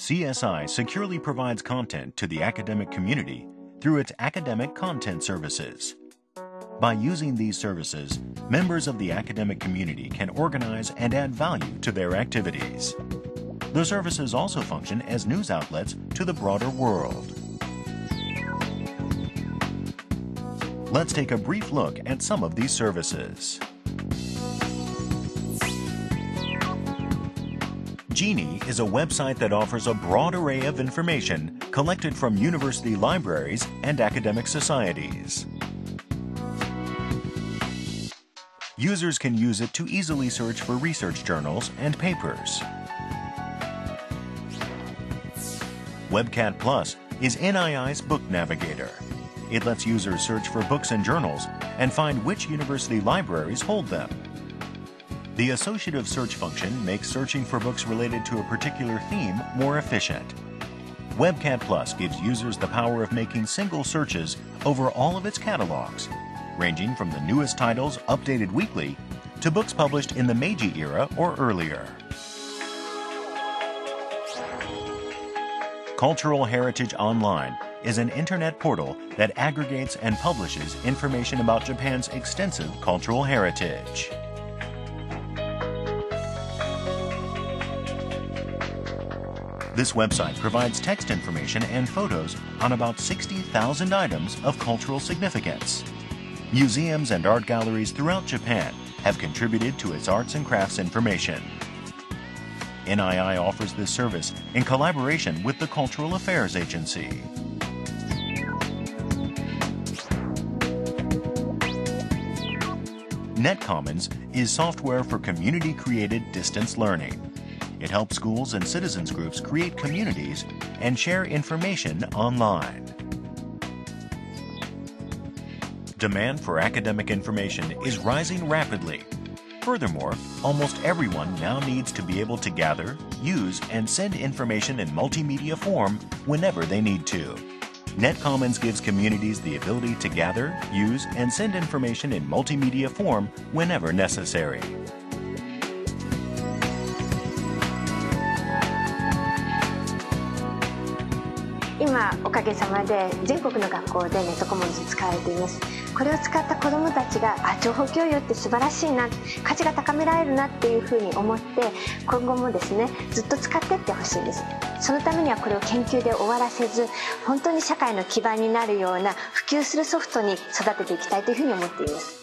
CSI securely provides content to the academic community through its academic content services. By using these services, members of the academic community can organize and add value to their activities. The services also function as news outlets to the broader world. Let's take a brief look at some of these services. GeNii is a website that offers a broad array of information collected from university libraries and academic societies. Users can use it to easily search for research journals and papers. WebCat Plus is NII's book navigator. It lets users search for books and journals and find which university libraries hold them. The associative search function makes searching for books related to a particular theme more efficient. WebCat Plus gives users the power of making single searches over all of its catalogs, ranging from the newest titles updated weekly to books published in the Meiji era or earlier. Cultural Heritage Online is an internet portal that aggregates and publishes information about Japan's extensive cultural heritage. This website provides text information and photos on about 60,000 items of cultural significance. Museums and art galleries throughout Japan have contributed to its arts and crafts information. NII offers this service in collaboration with the Cultural Affairs Agency. NetCommons is software for community-created distance learning. It helps schools and citizens groups create communities and share information online. Demand for academic information is rising rapidly. Furthermore, almost everyone now needs to be able to gather, use, and send information in multimedia form whenever they need to. NetCommons gives communities the ability to gather, use, and send information in multimedia form whenever necessary. 今おかげさまで全国の学校でネットコモンズ使われています。これを使った子どもたちがあ情報共有って素晴らしいな価値が高められるなっていうふうに思って今後もですねずっと使ってってほしいんです。そのためにはこれを研究で終わらせず本当に社会の基盤になるような普及するソフトに育てていきたいというふうに思っています。